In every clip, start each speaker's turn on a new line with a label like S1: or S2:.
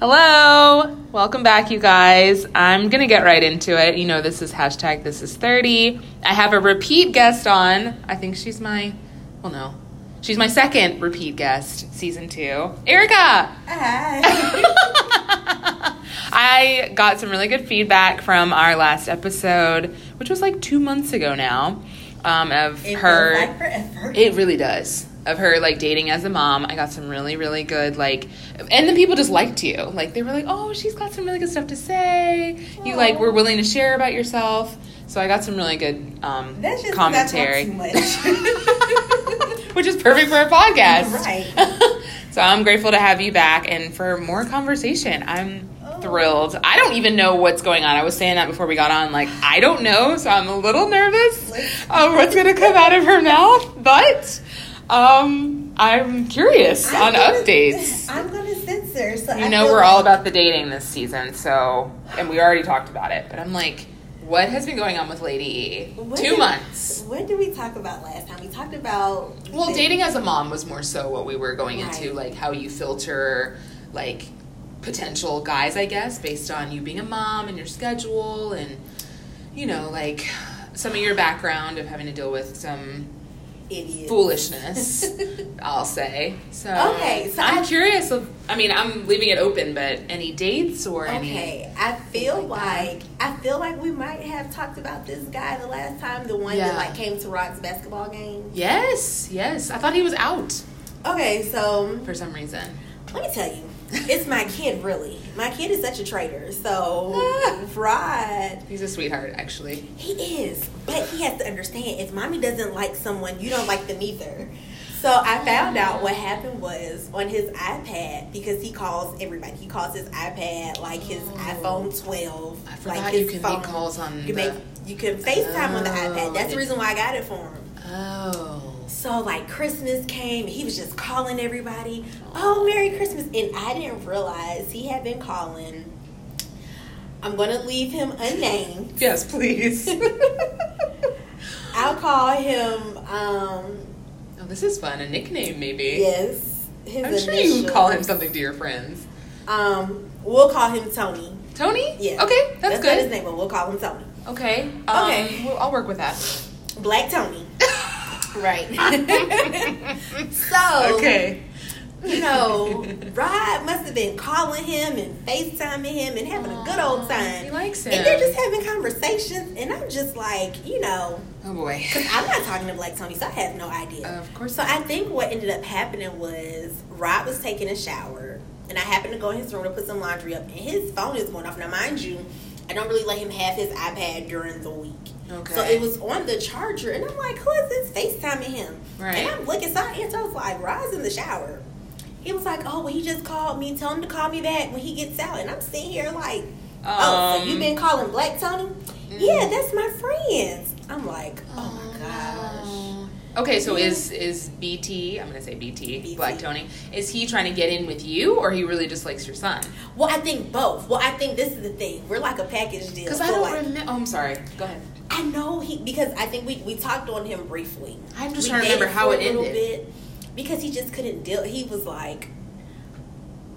S1: Hello, welcome back, you guys. I'm gonna get right into it. You know, this is hashtag this is 30. I have a repeat guest on. I think she's my, well, no, she's my second repeat guest, season two. Erica!
S2: Hi.
S1: I got some really good feedback from our last episode, which was like two months ago now, um, of
S2: It
S1: her.
S2: feels like forever.
S1: It really does. Of her like dating as a mom. I got some really, really good like and then people just liked you. Like they were like, Oh, she's got some really good stuff to say. You like were willing to share about yourself. So I got some really good um
S2: That's just 'cause I talk
S1: commentary.
S2: too much.
S1: Which is perfect for a podcast.
S2: Right.
S1: so I'm grateful to have you back and for more conversation. I'm
S2: Oh.
S1: thrilled. I don't even know what's going on. I was saying that before we got on. Like, I don't know, so I'm a little nervous of what's going to come out of her mouth. But um, I'm curious
S2: I'm
S1: on
S2: gonna-
S1: updates.
S2: I'm gonna censor. So
S1: You
S2: I
S1: know, we're all about the dating this season, so, and we already talked about it, but I'm like, what has been going on with Lady E?
S2: What
S1: Two
S2: did-
S1: months.
S2: What did we talk about last time? We talked about
S1: Well, dating as a mom was more so what we were going into, like how you filter like potential guys, I guess, based on you being a mom and your schedule and you know, like some of your background of having to deal with some
S2: idiots.
S1: foolishness, I'll say. So
S2: Okay, so
S1: I'm
S2: I-
S1: curious of I mean, I'm leaving it open, but any dates or any
S2: Okay, I feel
S1: like
S2: I feel like we might have talked about this guy the last time, the one
S1: Yeah.
S2: that like came to Rod's basketball game.
S1: Yes, yes. I thought he was out
S2: Okay, so
S1: for some reason.
S2: let me tell you, it's my kid. Really, my kid is such a traitor. So. Rod,
S1: He's a sweetheart, actually.
S2: he is, but he has to understand if mommy doesn't like someone, you don't like them either. So I found out what happened was on his iPad because he calls everybody. He calls his iPad like his
S1: Oh.
S2: iPhone 12.
S1: I forgot
S2: like
S1: you can
S2: phone.
S1: make calls on
S2: You can
S1: the-
S2: make you can FaceTime on the
S1: Oh,
S2: iPad. That's the
S1: oh.
S2: reason why I got it for him.
S1: Oh.
S2: So like Christmas came, he was just calling everybody, "Oh, Merry Christmas!" And I didn't realize he had been calling. I'm gonna leave him unnamed.
S1: Yes, please.
S2: I'll call him. Um,
S1: Oh, this is fun. A nickname, maybe.
S2: yes, his
S1: I'm sure you call him something to your friends.
S2: Um, we'll call him Tony.
S1: Tony?
S2: Yeah.
S1: Okay, that's,
S2: Not his name, but we'll call him Tony.
S1: Okay. Um,
S2: Okay.
S1: well, I'll work with that.
S2: Black Tony. right. so
S1: okay.
S2: you know, Rod must have been calling him and FaceTiming him and having a good old time.
S1: He likes him.
S2: And they're just having conversations, and I'm just like, you know,
S1: oh boy.
S2: because I'm not talking to Black Tony, so I have no idea.
S1: Of course
S2: So. I think what ended up happening was Rod was taking a shower, and I happened to go in his room to put some laundry up, and his phone is going off. Now, mind you, I don't really let him have his iPad during the week.
S1: Okay.
S2: So it was on the charger, and I'm like, who is this FaceTiming him?
S1: Right.
S2: And I'm looking, so I answer, I was like, Rod's in the shower. He was like, oh, well, he just called me, tell him to call me back when he gets out. And I'm sitting here like, oh, so
S1: Um,
S2: you've been calling Black Tony?
S1: mm.
S2: Yeah, that's my friends. I'm like, oh, my gosh.
S1: Okay, so is is BT? I'm gonna say BT,
S2: BT.
S1: Black Tony. Is he trying to get in with you, or he really just likes your son?
S2: Well, I think both. Well, I think this is the thing. We're like a package deal.
S1: Because
S2: So,
S1: I don't
S2: like,
S1: remember. Oh, I'm sorry. Go ahead.
S2: I know he because I think we we talked on him briefly.
S1: I'm just
S2: We
S1: trying to remember how it
S2: a little
S1: ended.
S2: bit because he just couldn't deal. He was like,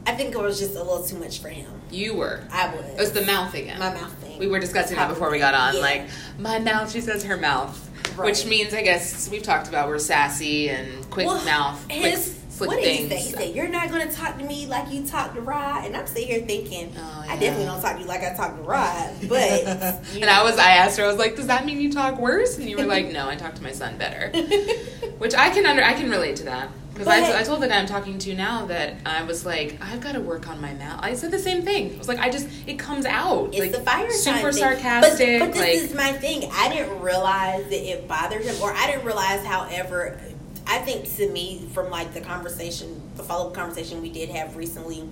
S2: I think it was just a little too much for him.
S1: You were.
S2: I was.
S1: It was the mouth again.
S2: my mouth thing.
S1: We were discussing that before we got on.
S2: Yeah.
S1: Like, my mouth, she says her mouth.
S2: Right.
S1: Which means, I guess, we've talked about we're sassy and quick
S2: Well,
S1: mouth,
S2: his,
S1: slick
S2: what did
S1: things.
S2: he say? He said, "You're not going to talk to me like you talk to Rod," and I'm sitting here thinking,
S1: Oh,
S2: I definitely don't talk to you like I talk to Rod. But
S1: and I was, I asked her, I was like, "Does that mean you talk worse?" And you were like, "No, I talk to my son better," which I can under, I can relate to that because I, I told the guy I'm talking to now that I was like, I've got to work on my mouth. I said the same thing. I was like, I just, it comes out
S2: It's
S1: like
S2: the fire sign
S1: super
S2: thing.
S1: sarcastic.
S2: But, but this
S1: like,
S2: is my thing. I didn't realize that it bothered him, or I didn't realize, however, I think to me, from like the conversation, the follow up conversation we did have recently,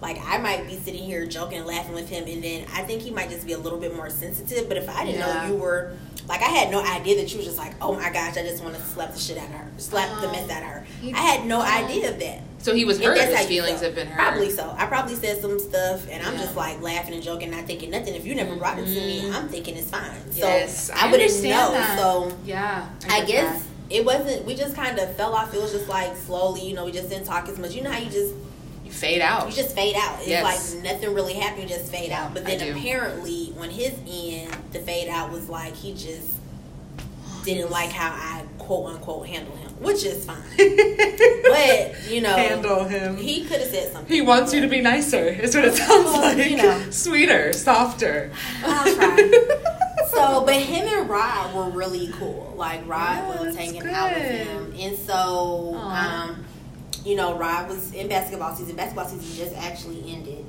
S2: like I might be sitting here joking and laughing with him, and then I think he might just be a little bit more sensitive. But if I didn't
S1: Yeah.
S2: know you were, like, I had no idea that you were just like, oh my gosh, I just want to slap the shit out of her, slap the
S1: Oh.
S2: mess out of her. I had no
S1: oh.
S2: idea of that.
S1: so he was
S2: And
S1: hurt. His feelings
S2: feel.
S1: have been hurt.
S2: Probably so. I probably said some stuff, and I'm just like laughing and joking, not thinking nothing. If you never brought it to me,
S1: Mhm.
S2: I'm thinking it's fine. So
S1: Yes,
S2: I, wouldn't
S1: understand
S2: know.
S1: that.
S2: So
S1: yeah,
S2: I,
S1: get
S2: guess
S1: that.
S2: It wasn't. We just kind of fell off. It was just like slowly, you know. We just didn't talk as much. You know how you just
S1: you fade out.
S2: You just fade out. It's
S1: Yes.
S2: like nothing really happened. You just fade out. But then apparently, on his end, the fade out was like he just didn't like how I quote unquote handle him, which is fine. But you know,
S1: handle him. He,
S2: he could have said something.
S1: he wants you to be nicer. Is what it sounds
S2: Well,
S1: like.
S2: you know.
S1: Sweeter, softer.
S2: I'll try. So, but him and Rod were really cool. Like Rod
S1: Yeah,
S2: was hanging out with him, and so, um, you know, Rod was in basketball season. Basketball season just actually ended.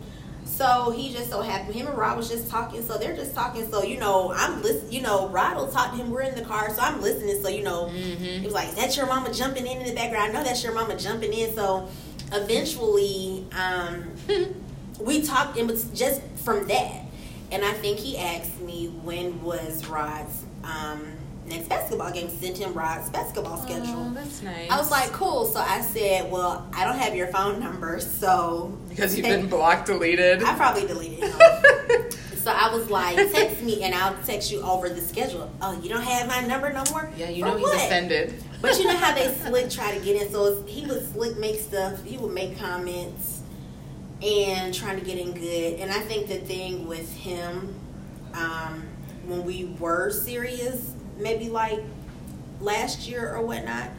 S2: So he just so happened. Him and Rod was just talking. So they're just talking. So you know, I'm listening. You know, Rod will talk to him. We're in the car, so I'm listening. So you know,
S1: Mhm.
S2: he was like, "That's your mama jumping in in the background?" I know that's your mama jumping in. So eventually, um, we talked and was just from that and i think he asked me when was rod's um, next basketball game sent him rod's basketball schedule
S1: Oh, that's nice.
S2: i was like cool so i said well i don't have your phone number so
S1: because you've been blocked, deleted.
S2: i probably deleted him so i was like text me and i'll text you over the schedule oh you don't have my number no more
S1: yeah, you
S2: For
S1: know he's offended.
S2: but you know how they slick try to get in. So he would slick make stuff. He would make comments and trying to get in good. And I think the thing with him, um, when we were serious, maybe like last year or whatnot,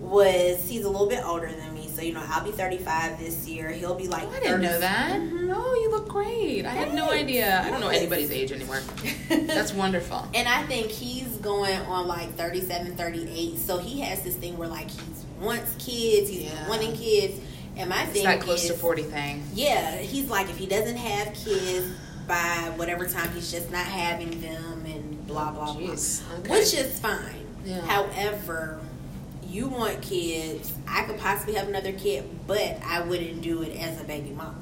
S2: was he's a little bit older than me. So you know, I'll be 35 this year. He'll be like.
S1: Oh, I didn't know
S2: 30
S1: that.
S2: Mhm.
S1: No, you look great. I had no
S2: Thanks.
S1: idea. I don't know anybody's age anymore. That's wonderful.
S2: And I think he's going on like 37, 38. So he has this thing where like he wants kids, he's
S1: Yeah.
S2: wanting kids. And my
S1: It's
S2: thing
S1: that close
S2: is,
S1: to 40 thing.
S2: yeah, he's like if he doesn't have kids by whatever time, he's just not having them and blah blah
S1: Jeez.
S2: blah,
S1: Okay.
S2: which is fine.
S1: Yeah.
S2: However, you want kids. I could possibly have another kid, but I wouldn't do it as a baby mama.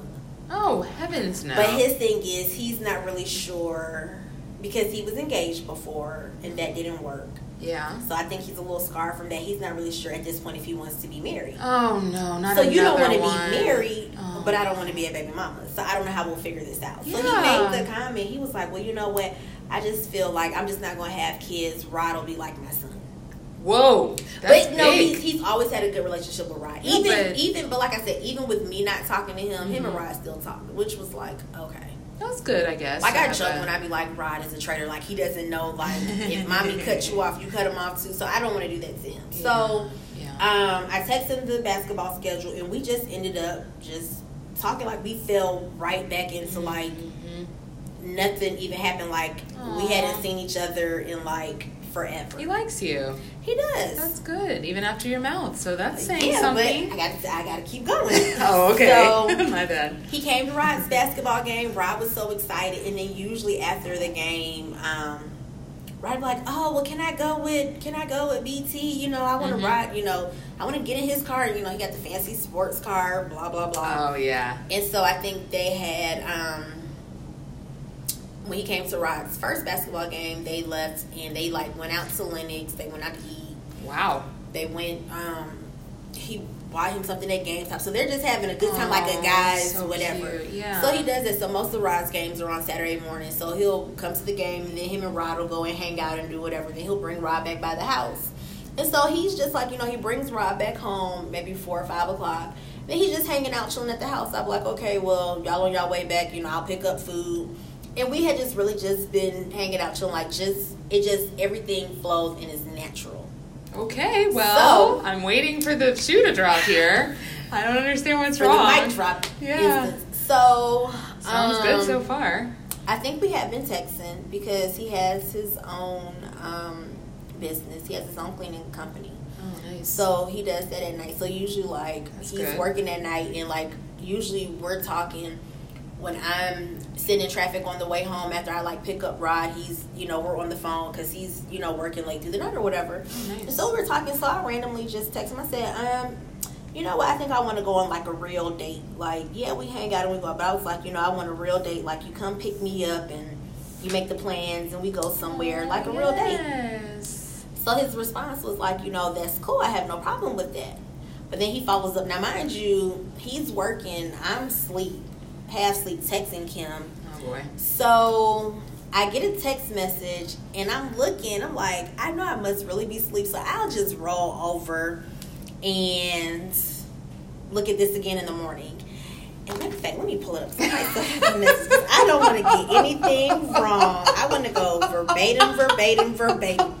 S1: Oh, heavens no.
S2: But his thing is he's not really sure because he was engaged before and that didn't work.
S1: Yeah.
S2: So I think he's a little scarred from that. He's not really sure at this point if he wants to be married.
S1: Oh, no, not
S2: so you don't want to be married,
S1: Oh.
S2: but I don't want to be a baby mama. So I don't know how we'll figure this out. So he made the comment. He was like, "Well, you know what? I just feel like I'm just not going to have kids. Rod will be like my son."
S1: Whoa.
S2: But no, he's, he's always had a good relationship with Rod. Even
S1: but-
S2: even, but like I said, even with me not talking to him, him and
S1: Mhm.
S2: Rod still talking, which was like okay.
S1: That's good, I guess.
S2: Like I
S1: have
S2: joke when I be like, Rod is a traitor. Like he doesn't know. Like if mommy cut you off, you cut him off too. So I don't want to do that to him. So
S1: Yeah.
S2: um, I texted him the basketball schedule, and we just ended up just talking like we fell right back into like
S1: Mhm.
S2: nothing even happened. Like we hadn't seen each other in like forever.
S1: He likes you.
S2: He does.
S1: That's good, even after your mouth. So that's saying
S2: yeah,
S1: something.
S2: but I got I got to keep going.
S1: oh, okay.
S2: So
S1: My bad.
S2: he came to Rod's basketball game. Rod was so excited, and then usually after the game, um, Rod be like, "Oh, well, can I go with Can I go with BT? You know, I want to
S1: Mhm.
S2: ride. You know, I want to get in his car. You know, he got the fancy sports car. Blah blah blah."
S1: Oh, yeah.
S2: And so I think they had um, when he came to Rod's first basketball game, they left and they like went out to Lenox. They went out to eat.
S1: Wow.
S2: They went. Um, he bought him something at GameStop. So they're just having a good time,
S1: Aw,
S2: like a guys,
S1: so
S2: whatever.
S1: cute, yeah.
S2: So he does it. So most of Rod's games are on Saturday morning. So he'll come to the game, and then him and Rod will go and hang out and do whatever. Then he'll bring Rod back by the house. And so he's just like, you know, he brings Rod back home maybe four or five o'clock. Then he's just hanging out, chilling at the house. I'm like, okay, well, y'all on y'all way back, you know, I'll pick up food. And we had just really just been hanging out, chilling, like just, it just, everything flows and is natural.
S1: Okay, well,
S2: So-
S1: I'm waiting for the shoe to drop here. I don't understand what's wrong.
S2: the mic drop
S1: Yeah.
S2: So,
S1: Sounds good
S2: um,
S1: so far.
S2: I think we have been texting because he has his own um, business. He has his own cleaning company.
S1: Oh, nice.
S2: So he does that at night. So usually, like
S1: That's
S2: he's
S1: good.
S2: working at night, and like usually we're talking when I'm sitting in traffic on the way home after I like pick up Rod. He's you know we're on the phone because he's you know working late through the night or whatever.
S1: Oh, nice.
S2: So we're talking. So I randomly just text him. I said, um. You know what? I think I want to go on like a real date. Like, yeah, we hang out and we go, out, but I was like, you know, I want a real date. Like, you come pick me up and you make the plans and we go somewhere, like a real date. So his response was like, you know, that's cool. I have no problem with that. But then he follows up. Now, mind you, he's working. I'm sleep, half sleep, texting Kim.
S1: Oh boy.
S2: So I get a text message and I'm looking. I'm like, I know I must really be asleep. So I'll just roll over and look at this again in the morning. And matter of fact, let me pull it up. Somebody still have the message. I don't want to get anything wrong. I want to go verbatim, verbatim, verbatim.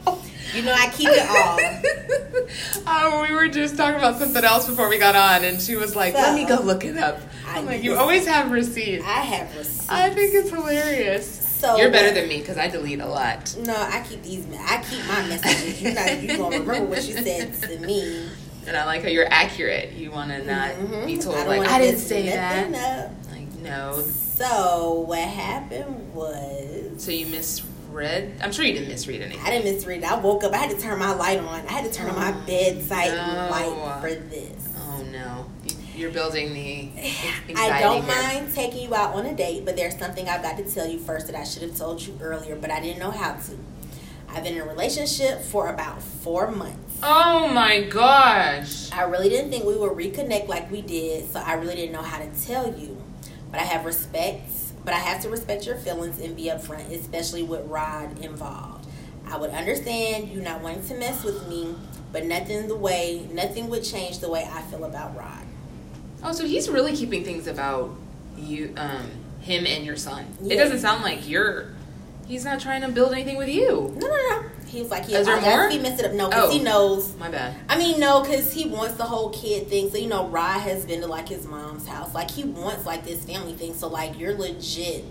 S2: You know, I keep it all.
S1: Oh, we were just talking about something else before we got on, and she was like, "Let me go look it up." I'm like, "You always have receipts."
S2: I have receipts.
S1: I think it's hilarious.
S2: So
S1: You're better than me because I delete a lot.
S2: No, I keep these. I keep my messages. You guys, you gonna remember what you said to me?
S1: And I like how you're accurate. You want to not
S2: Mhm.
S1: be told
S2: don't
S1: like I didn't say that.
S2: nothing up.
S1: Like no.
S2: So what happened was
S1: So you misread? I'm sure you didn't misread anything.
S2: I didn't misread. it. I woke up. I had to turn my light on. I had to turn on my
S1: Oh,
S2: bedside
S1: no.
S2: light for this.
S1: Oh no, You- you're building the
S2: I don't
S1: here.
S2: mind taking you out on a date, but there's something I've got to tell you first that I should have told you earlier, but I didn't know how to. I've been in a relationship for about four months.
S1: Oh my gosh.
S2: I really didn't think we would reconnect like we did, so I really didn't know how to tell you. But I have respect, but I have to respect your feelings and be upfront, especially with Rod involved. I would understand you not wanting to mess with me, but nothing the way nothing would change the way I feel about Rod.
S1: Oh, so he's really keeping things about you, um, him and your son. It doesn't sound like you're. He's not trying to build anything with you.
S2: No, no, no. He was like, he
S1: Is there
S2: apologized
S1: more?
S2: messed it up. No, because
S1: Oh.
S2: he knows.
S1: My bad.
S2: I mean, no, because he wants the whole kid thing. So, you know, Rod has been to like his mom's house. Like, he wants like this family thing. So, like, you're legit.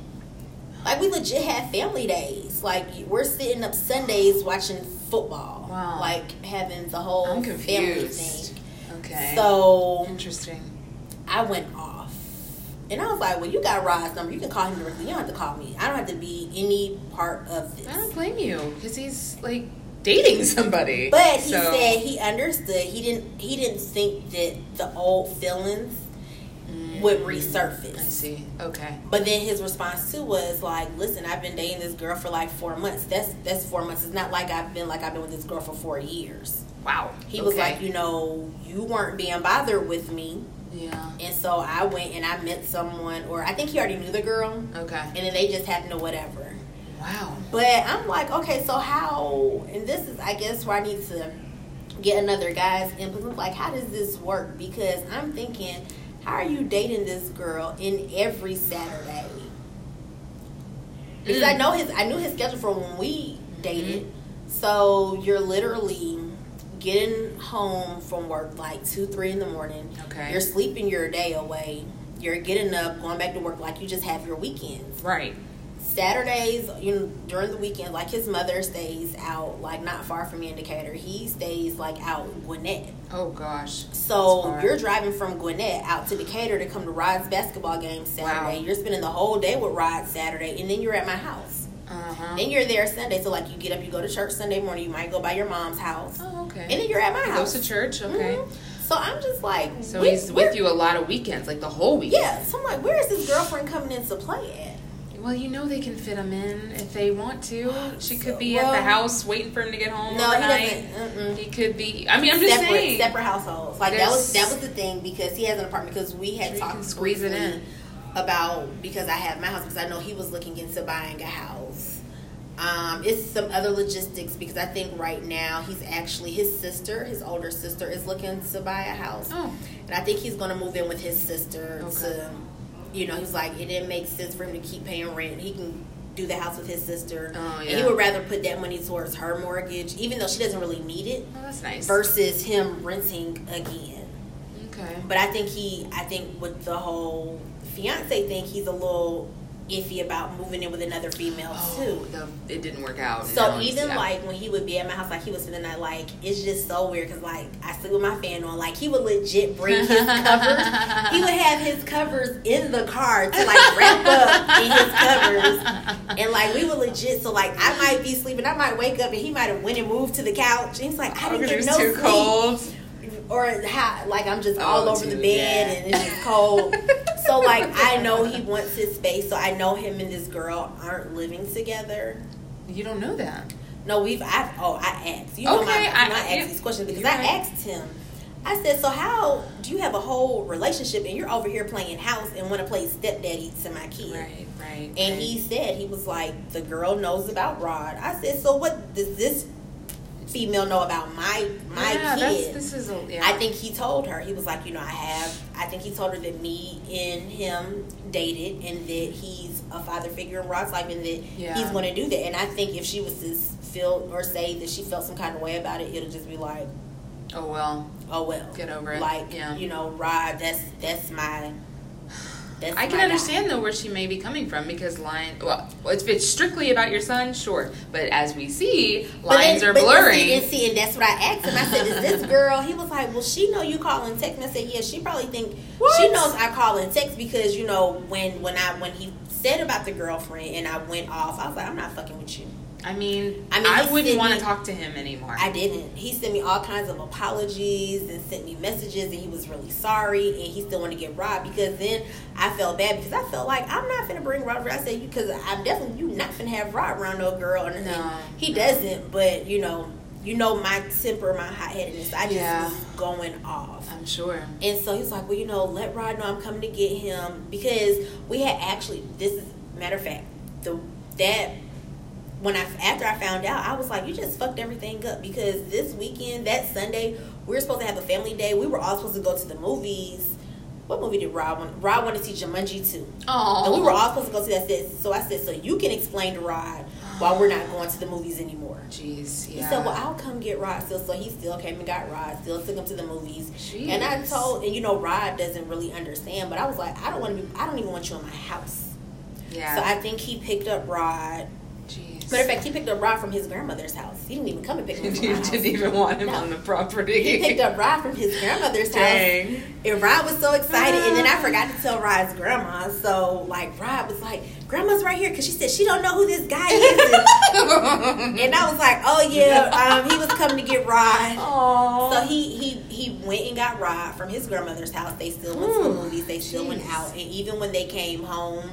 S2: Like, we legit have family days. Like, we're sitting up Sundays watching football.
S1: Wow.
S2: Like, having the whole
S1: I'm
S2: family
S1: confused.
S2: thing.
S1: Okay.
S2: So,
S1: interesting.
S2: I went off. And I was like, well, you got Rod's number. You can call him directly. You don't have to call me. I don't have to be any part of this.
S1: I don't blame you because he's like dating somebody.
S2: But he
S1: So-
S2: said he understood. He didn't. He didn't think that the old feelings would mm, resurface.
S1: I see. Okay.
S2: But then his response too was like, "Listen, I've been dating this girl for like four months. That's that's four months. It's not like I've been like I've been with this girl for four years."
S1: Wow.
S2: He was like, "You know, you weren't being bothered with me,
S1: Yeah.
S2: and so I went and I met someone, or I think he already knew the girl,
S1: Okay.
S2: and then they just happened to whatever."
S1: Wow.
S2: But I'm like, okay, so how? And this is, I guess, where I need to get another guy's input. Like, how does this work? Because I'm thinking, how are you dating this girl in every Saturday? Because I
S1: Mm.
S2: know his, I knew his schedule from when we dated.
S1: Mm-hmm.
S2: So you're literally getting home from work like two, three in the morning.
S1: Okay.
S2: You're sleeping your day away. You're getting up, going back to work like you just have your weekends.
S1: Right.
S2: Saturdays, you know, during the weekend, like his mother stays out, like not far from me in Decatur. He stays like out Gwinnett.
S1: Oh gosh.
S2: So you're driving from Gwinnett out to Decatur to come to Rod's basketball game Saturday.
S1: Wow.
S2: You're spending the whole day with Rod Saturday, and then you're at my house.
S1: Uh huh.
S2: Then you're there Sunday. So like you get up, you go to church Sunday morning. You might go by your mom's house,
S1: Oh okay.
S2: and then you're at my
S1: he
S2: house.
S1: goes to church. Okay.
S2: Mhm. So I'm just like,
S1: So
S2: where-
S1: he's with you a lot of weekends, like the whole week.
S2: Yeah. So I'm like, where is this girlfriend coming in to play at?
S1: Well, you know they can fit him in if they want to. She could
S2: So-
S1: be at the house waiting for him to get home
S2: No, he
S1: overnight.
S2: doesn't.
S1: He could be. I mean, I'm just
S2: separate,
S1: saying.
S2: separate households. Like that was that was the thing because he has an apartment because we had talked
S1: squeeze it in.
S2: About because I have my house because I know he was looking into buying a house. Um, it's some other logistics because I think right now he's actually his sister, his older sister, is looking to buy a house,
S1: Oh,
S2: and I think he's going to move in with his sister
S1: Okay.
S2: to, you know, he's like it didn't make sense for him to keep paying rent. He can do the house with his sister,
S1: Oh,
S2: and he would rather put that money towards her mortgage, even though she doesn't really need it
S1: well, that's nice.
S2: versus him renting again.
S1: Okay.
S2: But I think he, I think with the whole fiance thing, he's a little iffy about moving in with another female
S1: Oh,
S2: too.
S1: the, it didn't work out.
S2: So
S1: No,
S2: even
S1: yeah.
S2: like when he would be at my house, like he was spend the night, like it's just so weird because like I sleep with my fan on. Like he would legit bring his covers. He would have his covers in the car to like wrap up in his covers, and like we would legit. So like I might be sleeping, I might wake up, and he might have went and moved to the couch. And he's like, I
S1: Oh,
S2: didn't
S1: it
S2: get no
S1: too
S2: sleep
S1: cold.
S2: Or how like I'm just
S1: Oh,
S2: all over the bed
S1: yeah.
S2: and it's just cold. so like I know he wants his space, so I know him and this girl aren't living together.
S1: You don't know that.
S2: No, we've I oh I asked. You know
S1: Okay,
S2: my,
S1: I-
S2: I, asked these questions because I
S1: right.
S2: asked him. I said, so how do you have a whole relationship and you're over here playing house and want to play stepdaddy to my kid?
S1: Right, right.
S2: And
S1: right.
S2: he said he was like the girl knows about Rod. I said, so what does this female know about my my
S1: yeah,
S2: kid.
S1: This is a, yeah.
S2: I think he told her he was like, you know, I have. I think he told her that me and him dated, and that he's a father figure in Rod's life, and that
S1: Yeah.
S2: he's going to do that. And I think if she was to feel or say that she felt some kind of way about it, it'll just be like,
S1: Oh well,
S2: oh well,
S1: get over it.
S2: like
S1: yeah.
S2: you know, Rod. That's that's my. That's
S1: I can
S2: guy.
S1: understand though where she may be coming from because line. Well, if it's strictly about your son, sure. But as we see, lines are
S2: but
S1: blurring.
S2: See, and see, and that's what I asked him. I said, "Is this girl?" He was like, "Well, she know you call and text." And I said, "Yeah, she probably think
S1: What?
S2: she knows I call and text because you know when when I when he said about the girlfriend and I went off, I was like, I'm not fucking with you.
S1: I mean,
S2: I mean, I
S1: wouldn't want to talk to him anymore.
S2: I didn't. He sent me all kinds of apologies and sent me messages, and he was really sorry, and he still wanted to get Rod because then I felt bad because I felt like I'm not gonna bring Rod. over. I said you because I'm definitely you not gonna have Rod around no girl, and, and
S1: No.
S2: he doesn't. But you know, you know my temper, my hot headedness. I just
S1: Yeah.
S2: was going off.
S1: I'm sure.
S2: And so he's like, well, you know, let Rod know I'm coming to get him because we had actually. This is matter of fact, the that when I after I found out, I was like, you just fucked everything up because this weekend, that Sunday, we were supposed to have a family day. We were all supposed to go to the movies. What movie did Rod want? Rod wanted to see Jumanji too.
S1: Oh,
S2: And we were all supposed to go see that. Said- So I said, so you can explain to Rod why we're not going to the movies anymore.
S1: Jeez, yeah.
S2: He said, "Well, I'll come get Rod still." So he still came and got Rod. Still took him to the movies. Jeez. And I told, and you know, Rod doesn't really understand. But I was like, I don't want to be. I don't even want you in my house.
S1: yeah.
S2: So I think he picked up Rod. Matter of fact, he picked up Rod from his grandmother's house. He didn't even come and pick him up.
S1: You
S2: house.
S1: didn't even want him
S2: No.
S1: on the property.
S2: He picked up Rod from his grandmother's house.
S1: Dang.
S2: And Rod was so excited, and then I forgot to tell Rod's grandma. So like Rod was like, "Grandma's right here," because she said she don't know who this guy is. And, I was like, "Oh yeah, um, he was coming to get Rod."
S1: Aww.
S2: So he he he went and got Rod from his grandmother's house. They still went to the movies. They still went out, and even when they came home,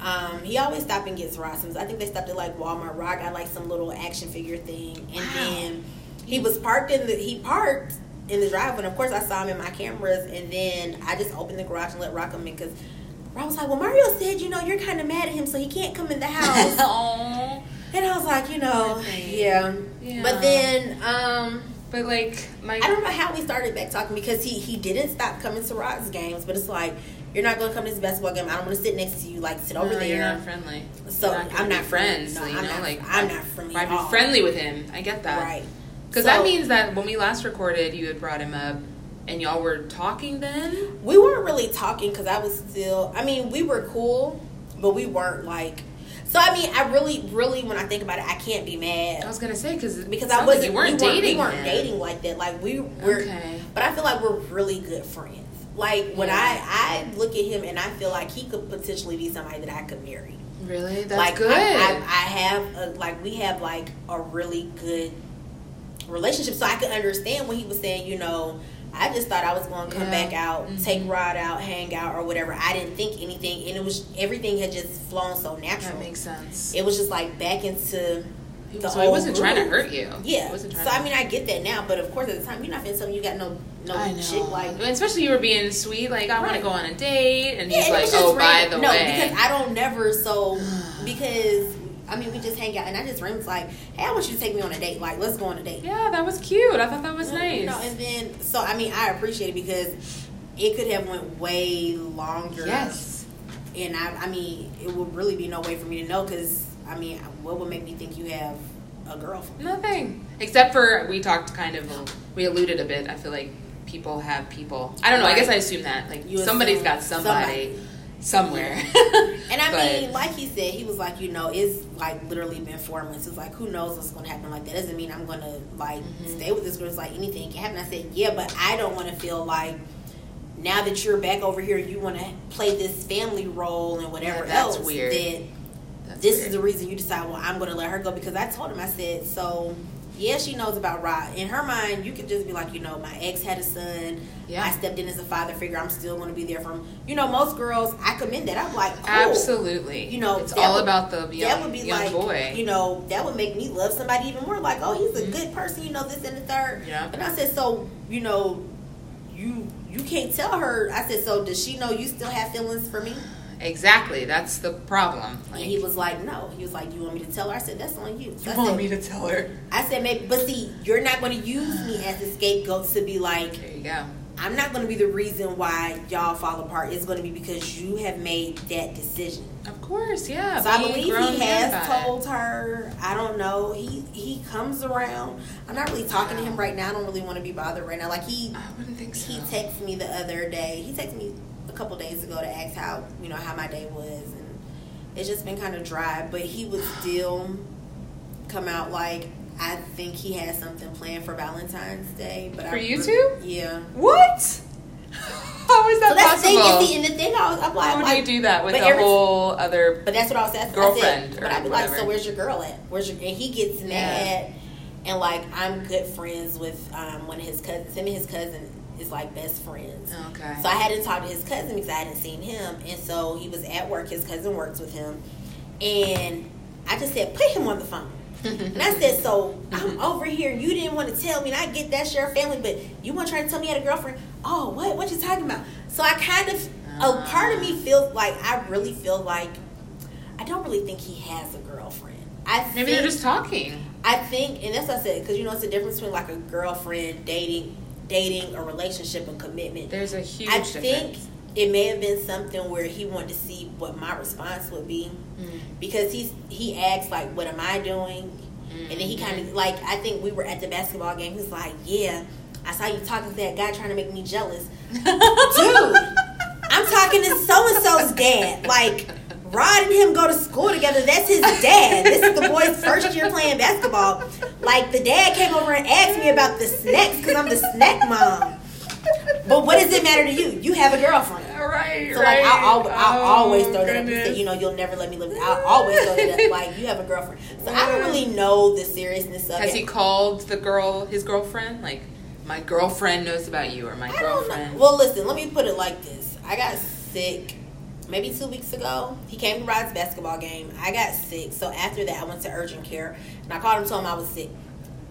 S2: um, he always stopped and gets Rod some. I think they stopped at like Walmart. Rod got like some little action figure thing, and
S1: Wow.
S2: then he was parked in the he parked in the driveway. And of course, I saw him in my cameras, and then I just opened the garage and let Rod come in because. Rod was like, well, Mario said, you know, you're kind of mad at him, so he can't come in the house.
S1: Aww.
S2: and I was like, you know, yeah.
S1: Yeah.
S2: But then, um,
S1: But like my
S2: I don't know how we started back talking because he he didn't stop coming to Rod's games, but it's like you're not going to come to this basketball game. I don't want to sit next to you, like sit over
S1: No,
S2: there.
S1: You're not friendly.
S2: So,
S1: You're
S2: I'm not
S1: friends.
S2: friendly.
S1: you
S2: No,
S1: know,
S2: I'm not-
S1: like
S2: I'm not friendly
S1: Why be friendly with him? I get that.
S2: right?
S1: Because
S2: So-
S1: that means that when we last recorded, you had brought him up, and y'all were talking then.
S2: We weren't really talking because I was still. I mean, we were cool, but we weren't like. So I mean, I really, really, when I think about it, I can't be mad.
S1: I was gonna say because
S2: because I wasn't.
S1: you weren't
S2: we
S1: dating.
S2: We weren't
S1: then.
S2: dating like that. Like we were.
S1: Okay.
S2: But I feel like we're really good friends. Like when. I I look at him and I feel like he could potentially be somebody that I could marry.
S1: Really, that's
S2: like
S1: good.
S2: I, I, I have a, like we have like a really good relationship, so I could understand when he was saying, you know. I just thought I was going to come
S1: Yeah.
S2: back out,
S1: Mhm.
S2: take Rod out, hang out, or whatever. I didn't think anything, and it was everything had just flown so natural.
S1: that makes sense.
S2: it was just like back into the
S1: so he
S2: old
S1: wasn't trying to hurt you.
S2: Yeah.
S1: He wasn't
S2: So
S1: trying to
S2: I mean, I get that now, but of course, at the time, you're not finna tell me you got no no
S1: I
S2: chick like.
S1: especially you were being sweet, like I want to go on a date, and
S2: Yeah,
S1: he's
S2: and
S1: like, "Oh, by
S2: random.
S1: the
S2: no,
S1: way,
S2: because I don't never so because I mean we just hang out and I just rings like, hey, I want you to take me on a date. Like, let's go on a date.
S1: yeah, that was cute. I thought that was nice."
S2: You know, and then so I mean I appreciate it because it could have went way longer.
S1: yes,
S2: And I I mean it would really be no way for me to know because I mean what would make me think you have a girlfriend?
S1: nothing except for we talked kind of, we alluded a bit. I feel like people have people. I don't know. I guess I assume that like
S2: You
S1: somebody's got somebody, somewhere.
S2: And I
S1: But-
S2: mean, like he said, he was like, you know, it's like literally been four months. It's like, who knows what's going to happen? Like, that doesn't mean I'm going to like
S1: Mhm.
S2: stay with this girl. It's like anything can happen. I said, yeah, but I don't want to feel like now that you're back over here, you want to play this family role and whatever
S1: Yeah, that's
S2: else.
S1: weird.
S2: That
S1: That's
S2: this
S1: weird.
S2: is the reason you decide, well, I'm going to let her go because I told him, I said, so. Yeah, she knows about Rod. In her mind, you could just be like, you know, my ex had a son.
S1: Yeah.
S2: I stepped in as a father figure. I'm still going to be there for him. You know, most girls, I commend that. I'm like.
S1: Absolutely.
S2: You know,
S1: it's all
S2: would-
S1: about the young,
S2: that would be
S1: young
S2: like,
S1: boy.
S2: you know, that would make me love somebody even more. Like, oh, he's a
S1: Mhm.
S2: good person, you know, this and the third.
S1: Yeah.
S2: And I said, so, you know, you you can't tell her. I said, so does she know you still have feelings for me?
S1: Exactly. That's the problem.
S2: And he was like, no. He was like, you want me to tell her? I said, that's on you. So
S1: you
S2: I
S1: want
S2: said,
S1: me to tell her?
S2: I said, maybe, but see, you're not going to use me as a scapegoat to be like,
S1: There you go.
S2: I'm not going to be the reason why y'all fall apart. It's going to be because you have made that decision.
S1: Of course, yeah.
S2: So I believe he has
S1: about it.
S2: told her. I don't know. He he comes around. I'm not really talking to him right now. I don't really want to be bothered right now. Like he
S1: I wouldn't think so.
S2: he texted me the other day. He texted me a couple days ago to ask how you know how my day was, and it's just been kind of dry. But he would still come out like I think he has something planned for Valentine's Day. But
S1: For
S2: I
S1: you too?
S2: Yeah.
S1: What? How is that
S2: So that's the thing.
S1: possible?
S2: And, the thing I was, I'm like,
S1: How would
S2: like,
S1: you do that with a
S2: every-
S1: whole other?
S2: But that's what I was asking.
S1: Girlfriend
S2: I said, but I'd be like, so where's your girl at? Where's your? And he gets mad, and like I'm good friends with um, one of his cousins. Him and his cousin is like best friends.
S1: Okay.
S2: So I hadn't talked to his cousin because I hadn't seen him, and so he was at work. His cousin works with him, and I just said, put him on the phone. And I said, so I'm over here. You didn't want to tell me, and I get that's your family, but you want to try to tell me you had a girlfriend? Oh, what? What you talking about? So I kind of, a ah. part of me feels like I really feel like I don't really think he has a girlfriend. I
S1: Maybe
S2: think,
S1: they're just talking.
S2: I think, and that's what I said because you know it's the difference between like a girlfriend dating, dating a relationship and commitment.
S1: There's a huge
S2: I
S1: difference.
S2: think it may have been something where he wanted to see what my response would be
S1: Mm.
S2: because he's he asked like, "What am I doing?" And then he kind of like I think we were at the basketball game. He's like, "Yeah, I saw you talking to that guy trying to make me jealous, dude." I'm talking to so and so's dad. Like, Rod and him go to school together. That's his dad. This is the boy's first year playing basketball. Like, the dad came over and asked me about the snacks because I'm the snack mom. But what does it matter to you? You have a girlfriend.
S1: Right,
S2: So
S1: right.
S2: like I'll, I'll, I'll
S1: Oh,
S2: always throw that up
S1: goodness.
S2: Oh, you know, you'll never let me live. I'll always throw that up. Like you have a girlfriend. So I don't really know the seriousness of
S1: Has
S2: it.
S1: he called the girl his girlfriend? Like, my girlfriend knows about you, or my
S2: I
S1: girlfriend.
S2: Well, listen, let me put it like this. I got sick maybe two weeks ago. He came to Rod's basketball game. I got sick. So after that, I went to urgent care. And I called him, told him I was sick.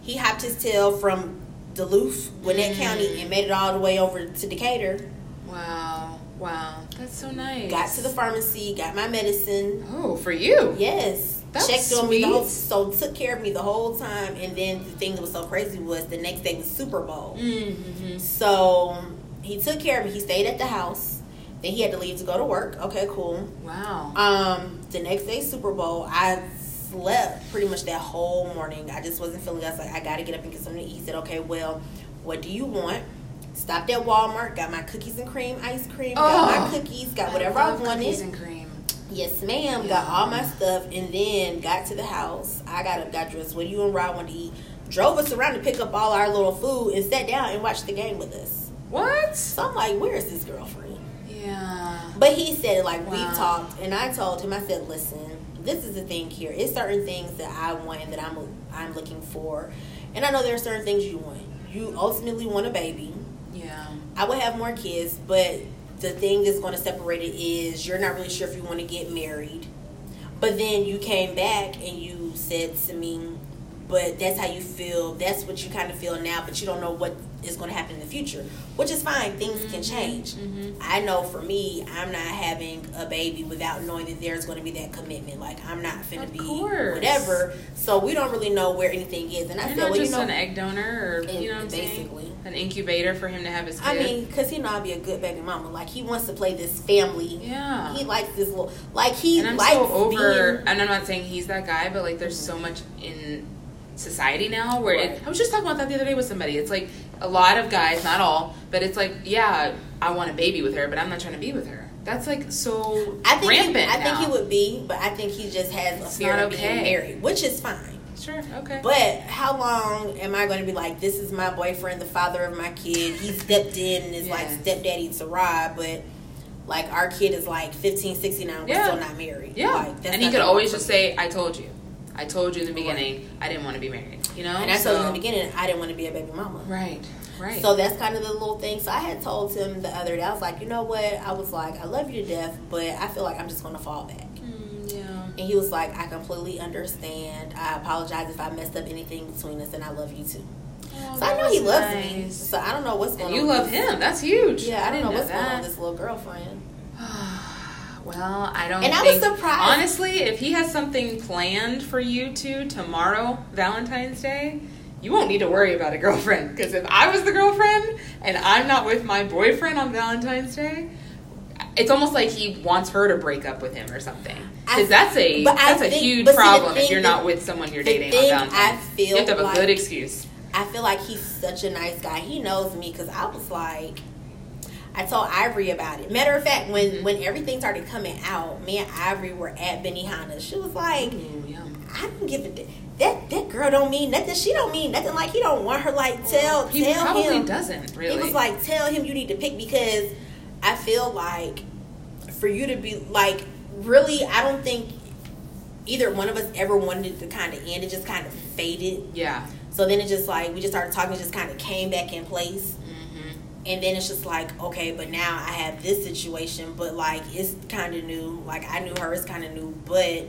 S2: He hopped his tail from Duluth, Gwinnett
S1: Mm.
S2: County, and made it all the way over to Decatur.
S1: Wow, wow, that's so nice.
S2: Got to the pharmacy, got my medicine.
S1: Oh, for you.
S2: Yes.
S1: That's
S2: Checked on me the whole, so took care of me the whole time. And then the thing that was so crazy was the next day was Super Bowl.
S1: Mm-hmm.
S2: So he took care of me. He stayed at the house. Then he had to leave to go to work. Okay, cool.
S1: Wow.
S2: Um, the next day Super Bowl, I slept pretty much that whole morning. I just wasn't feeling. I was like, I gotta get up and get something to eat. He said, okay, well, what do you want? Stopped at Walmart, got my cookies and cream ice cream, got
S1: Oh.
S2: my cookies, got whatever I,
S1: love
S2: wanted.
S1: Cookies and cream.
S2: Yes, ma'am. Got all my stuff and then got to the house. I got up, got dressed. What do you and Rod want to eat? Drove us around to pick up all our little food and sat down and watched the game with us.
S1: What?
S2: So I'm like, where is this girlfriend?
S1: Yeah.
S2: But he said, like,
S1: we've
S2: talked, and I told him, I said, listen, this is the thing here. It's certain things that I want and that I'm I'm looking for, and I know there are certain things you want. You ultimately want a baby.
S1: Yeah.
S2: I would have more kids, but the thing that's going to separate it is you're not really sure if you want to get married. But then you came back and you said to me, but that's how you feel. That's what you kind of feel now, but you don't know what is going to happen in the future, which is fine. Things can change.
S1: Mhm.
S2: I know for me, I'm not having a baby without knowing that there's going to be that commitment. Like I'm not finna be
S1: course.
S2: whatever. So we don't really know where anything is. And I
S1: You're not
S2: well, you
S1: just
S2: know,
S1: an egg donor, or
S2: And-
S1: you know what I'm
S2: basically.
S1: saying? An incubator for him to have his kid.
S2: I mean, cause he know I'll be a good baby mama. Like he wants to play this family.
S1: yeah.
S2: He likes this little, like he
S1: and I'm
S2: likes
S1: so over.
S2: being.
S1: And I'm not saying he's that guy, but like, there's so much in society now where
S2: Right.
S1: it, I was just talking about that the other day with somebody. It's like a lot of guys, not all, but it's like, yeah, I want a baby with her, but I'm not trying to be with her. That's like so
S2: I think
S1: rampant.
S2: he, I think he would be, but I think he just has a fear of
S1: okay.
S2: being married, which is fine.
S1: Sure. Okay.
S2: But how long am I going to be like, this is my boyfriend, the father of my kid? He stepped in and is like
S1: Yes.
S2: stepdaddy to Rod, but like our kid is like 15, 16 now, we're
S1: Yeah.
S2: still not married.
S1: yeah.
S2: Like, that's
S1: and he could always just say, "I told you. I told you in the beginning. I didn't want to be married." You know.
S2: And I told you in the beginning, I didn't want to be a baby mama.
S1: Right. Right.
S2: So that's kind of the little thing. So I had told him the other day, I was like, you know what? I was like, I love you to death, but I feel like I'm just going to fall back.
S1: Mm, yeah.
S2: And he was like, I completely understand. I apologize if I messed up anything between us, and I love you too.
S1: Oh,
S2: So I know he loves me. So I don't know what's going
S1: And
S2: on.
S1: you love him. That's huge.
S2: Yeah, I, don't
S1: didn't
S2: know what's going on with this little girlfriend.
S1: Well, I don't.
S2: And I was surprised.
S1: Honestly, if he has something planned for you two tomorrow, Valentine's Day, you won't need to worry about a girlfriend. Because if I was the girlfriend and I'm not with my boyfriend on Valentine's Day, it's almost like he wants her to break up with him or something. Because that's a that's a
S2: think-
S1: huge
S2: but see,
S1: problem if you're
S2: that-
S1: not with someone you're dating on Valentine's.
S2: I feel
S1: you have to have a good excuse.
S2: I feel like he's such a nice guy. He knows me because I was like, I told Ivory about it. Matter of fact, when
S1: Mhm.
S2: when everything started coming out, me and Ivory were at Benihana. She was like,
S1: yum.
S2: I don't give a d- that that girl don't mean nothing. She don't mean nothing. Like he don't want her. Like tell
S1: He
S2: tell
S1: probably
S2: him.
S1: doesn't really.
S2: He was like, tell him you need to pick because I feel like for you to be like really, I don't think either one of us ever wanted it to kind of end. It just kind of faded.
S1: yeah.
S2: So then it just like we just started talking, it just kind of came back in place. And then it's just like, okay, but now I have this situation, but like it's kind of new. Like I knew her, it's kind of new, but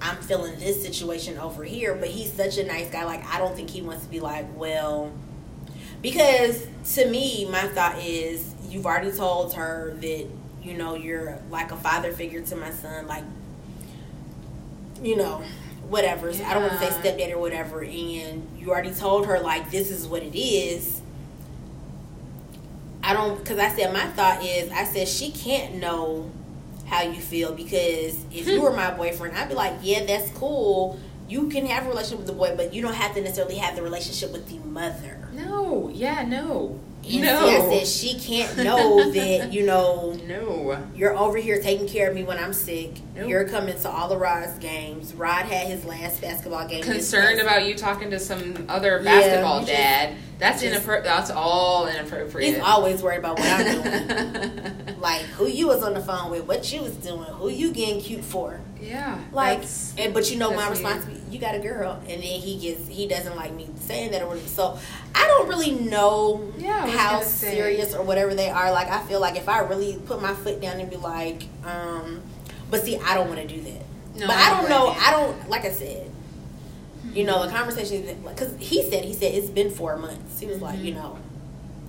S2: I'm feeling this situation over here. But he's such a nice guy. Like I don't think he wants to be like, well, because to me, my thought is you've already told her that you know you're like a father figure to my son, like you know whatever. I don't want to say stepdad or whatever, and you already told her like this is what it is. I don't because I said my thought is I said she can't know how you feel because if you were my boyfriend, I'd be like, yeah, that's cool. You can have a relationship with the boy, but you don't have to necessarily have the relationship with the mother.
S1: No. Yeah. No.
S2: And
S1: no.
S2: I said she can't know that you know
S1: no.
S2: you're over here taking care of me when I'm sick. You're coming to all of Rod's games. Rod had his last basketball game.
S1: concerned about you talking to some other
S2: Yeah,
S1: basketball
S2: just-
S1: dad. That's
S2: just-
S1: inappropriate. That's all inappropriate.
S2: He's always worried about what I'm doing. like who you was on the phone with, what you was doing, who you getting cute for.
S1: Yeah.
S2: Like, and, but you know my
S1: response:
S2: responsibility. You got a girl, and then he gets he doesn't like me saying that or whatever. So I don't really know
S1: Yeah,
S2: how
S1: gonna say.
S2: serious or whatever they are. Like I feel like if I really put my foot down and be like, um, but see, I don't want to do that.
S1: No,
S2: but
S1: I
S2: don't know. I don't like I said. You know, the conversation because he said he said it's been four months. He was like,
S1: Mhm.
S2: you know,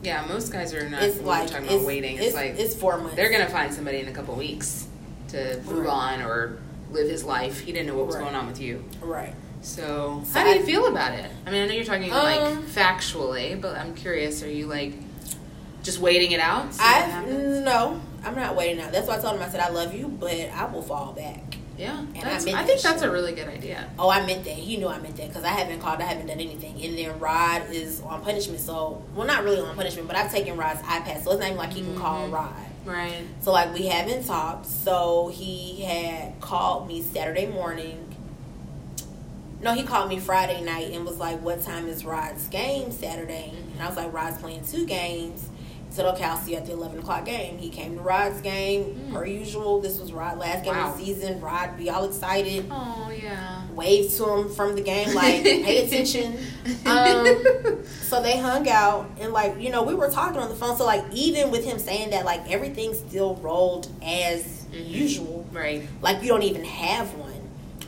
S1: yeah, most guys are not.
S2: it's like
S1: talking
S2: it's,
S1: waiting. It's,
S2: It's,
S1: like
S2: it's four months.
S1: they're gonna find somebody in a couple weeks to move
S2: Right.
S1: on or live his life. He didn't know what was
S2: Right.
S1: going on with you.
S2: right.
S1: So,
S2: So
S1: how do you feel about it? I mean, I know you're talking
S2: Um,
S1: like factually, but I'm curious. Are you like just waiting it out?
S2: I no, I'm not waiting out. That's why I told him I said I love you, but I will fall back.
S1: Yeah, and
S2: I
S1: that's,
S2: meant
S1: I, think that's
S2: shit.
S1: a really good idea.
S2: Oh, I meant that. He knew I meant that because I haven't called. I haven't done anything. And then Rod is on punishment. So, well, not really on punishment, but I've taken Rod's iPad, so it's not even like he can call
S1: Mhm.
S2: Rod.
S1: Right.
S2: So, like, we haven't talked. So he had called me Saturday morning. No, he called me Friday night and was like, "What time is Rod's game Saturday?" And I was like, "Rod's playing two games." He said, "Okay, I'll see you at the eleven o'clock game." He came to Rod's game
S1: Mm.
S2: per usual. This was Rod's last game
S1: Wow.
S2: of the season. Rod be all excited
S1: Oh yeah.
S2: waved to him from the game, like, pay attention. Um, so they hung out, and like, you know, we were talking on the phone. So, like, even with him saying that, like, everything still rolled as
S1: Mhm.
S2: usual.
S1: right.
S2: Like, you don't even have one.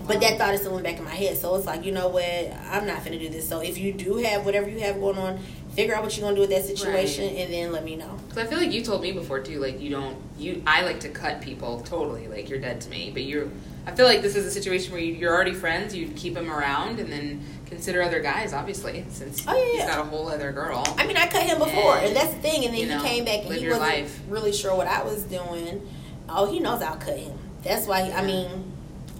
S2: But that thought is still in the back of my head. So it's like, you know what? I'm not going to do this. So if you do have whatever you have going on, figure out what you're going to do with that situation
S1: Right.
S2: and then let me know.
S1: Because I feel like you told me before too. Like you don't. You. I like to cut people totally. Like you're dead to me. But you're. I feel like this is a situation where you, you're already friends. You keep him around and then consider other guys. Obviously, since
S2: Oh, yeah,
S1: he's
S2: yeah.
S1: got a whole other girl.
S2: I mean, I cut him before,
S1: And,
S2: and that's the thing. And then
S1: you know,
S2: he came back and he wasn't
S1: life.
S2: really sure what I was doing. Oh, he knows I'll cut him. That's why. I mean,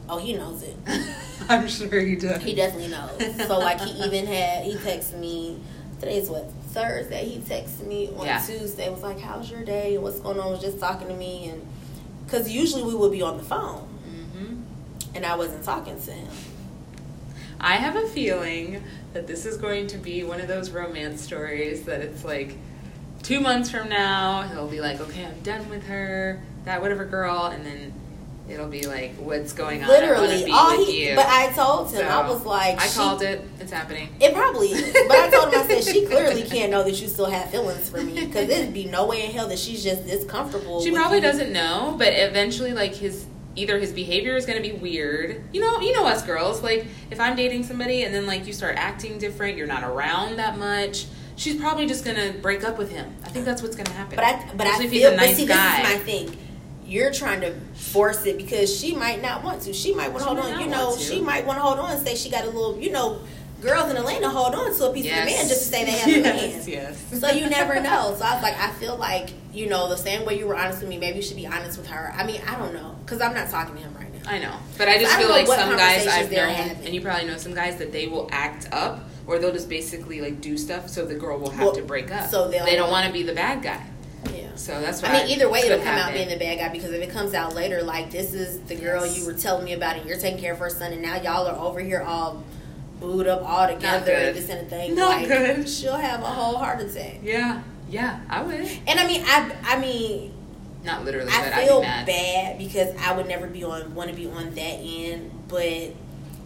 S2: oh, he knows it.
S1: I'm sure he does.
S2: He definitely knows. So like, he even had he texted me. Today's what Thursday. He texted me on
S1: Yeah.
S2: Tuesday. Was like, "How's your day? What's going on?" Was just talking to me, and because usually we would be on the phone,
S1: hmm
S2: and I wasn't talking to him.
S1: I have a feeling that this is going to be one of those romance stories that it's like two months from now he'll be like, okay, I'm done with her, that whatever girl, and then it'll be like, what's going on?
S2: Literally,
S1: be
S2: all
S1: with
S2: he.
S1: you.
S2: But I told him,
S1: So,
S2: I was like,
S1: I
S2: she-
S1: called it. It's happening.
S2: It probably is. But I told him, I said, she clearly can't know that you still have feelings for me. Because there'd be no way in hell that she's just this comfortable.
S1: She probably
S2: you.
S1: doesn't know, but eventually, like his either his behavior is going to be weird. You know, you know us girls. Like if I'm dating somebody and then like you start acting different, you're not around that much. She's probably just going to break up with him. I think that's what's going to happen.
S2: But I, but I feel,
S1: if he's a
S2: but see,
S1: guy.
S2: this is my thing. You're trying to force it because she might not want to. She might want to hold on. You know, she might want to hold on and say she got a little. You know, girls in Atlanta hold on to a piece of the man just to say they have a man.
S1: yes, yes.
S2: So you never know. So I was like, I feel like you know the same way you were honest with me. Maybe you should be honest with her. I mean, I don't know because I'm not talking to him right now.
S1: I know, but I just
S2: I
S1: feel
S2: know
S1: like some guys I've known,
S2: having.
S1: and you probably know some guys that they will act up, or they'll just basically like do stuff so the girl will have
S2: Well,
S1: to break up.
S2: so
S1: they don't want to be the bad guy.
S2: Yeah.
S1: So that's why
S2: I mean, either way, it'll come out being the bad guy because if it comes out later, like this is the girl
S1: Yes.
S2: you were telling me about, and you're taking care of her son, and now y'all are over here all booed up all together, and this and a thing.
S1: Not
S2: like,
S1: good.
S2: She'll have a whole heart attack.
S1: Yeah, yeah, I would.
S2: And I mean, I, I mean,
S1: Not literally,
S2: I feel
S1: be
S2: bad because I would never be on, want to be on that end, but, and